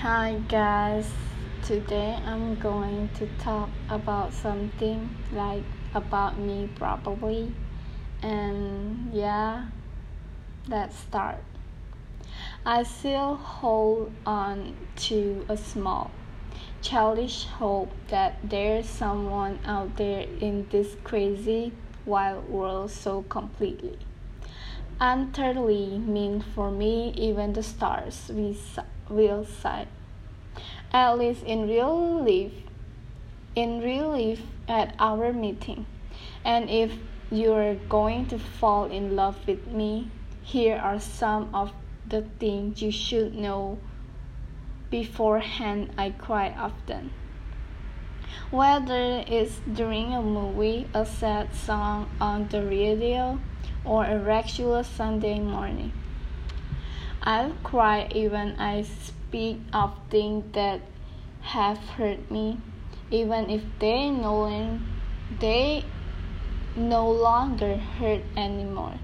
Hi guys, today I'm going to talk about something like about me probably. And yeah, let's start. I still hold on to a small, childish hope that there's someone out there in this crazy, wild world so completely utterly mean for me even the stars we will sight at least in real life in real life at our meeting. And if you're going to fall in love with me here are some of the things you should know beforehand i cry often whether it's during a movie a sad song on the radio or a regular Sunday morning. I'll cry even I speak of things that have hurt me, even if they no, they no longer hurt anymore.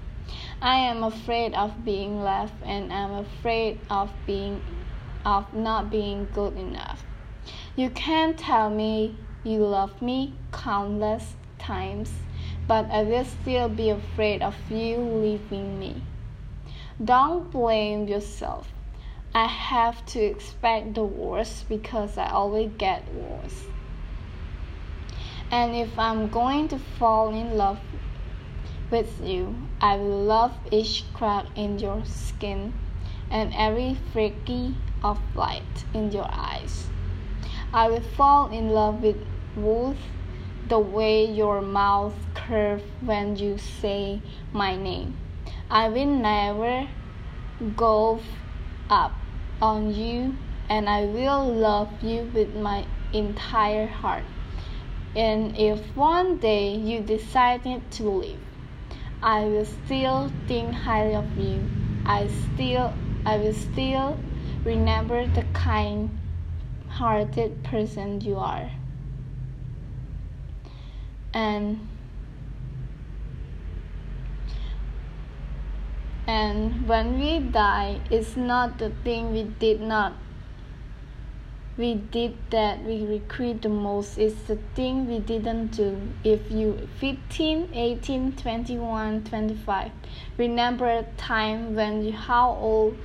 I am afraid of being left and I'm afraid of being of not being good enough. You can't tell me you love me countless times but I will still be afraid of you leaving me. Don't blame yourself. I have to expect the worst because I always get worse. And if I'm going to fall in love with you, I will love each crack in your skin and every freaky of light in your eyes. I will fall in love with both the way your mouth curves when you say my name. I will never go up on you and I will love you with my entire heart. And if one day you decided to leave, I will still think highly of you. I still I will still remember the kind hearted person you are. And and when we die it's not the thing we did not we did that we regret the most. It's the thing we didn't do. If you 15 18 21 25 remember a time when you how old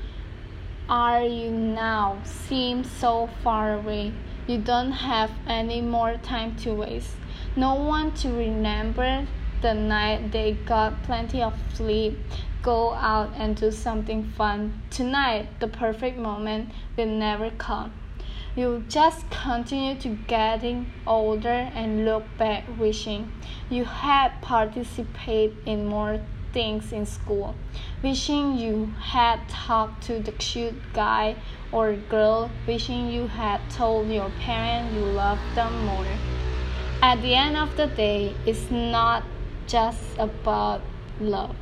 are you now? Seems so far away. You don't have any more time to waste. No one to remember the night they got plenty of sleep. Go out and do something fun. Tonight the perfect moment will never come. You just continue to getting older and look back wishing you had participated in more things in school wishing you had talked to the cute guy or girl wishing you had told your parents you loved them more at the end of the day, it's not just about love.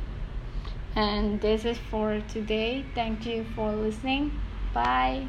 And this is for today. Thank you for listening. Bye.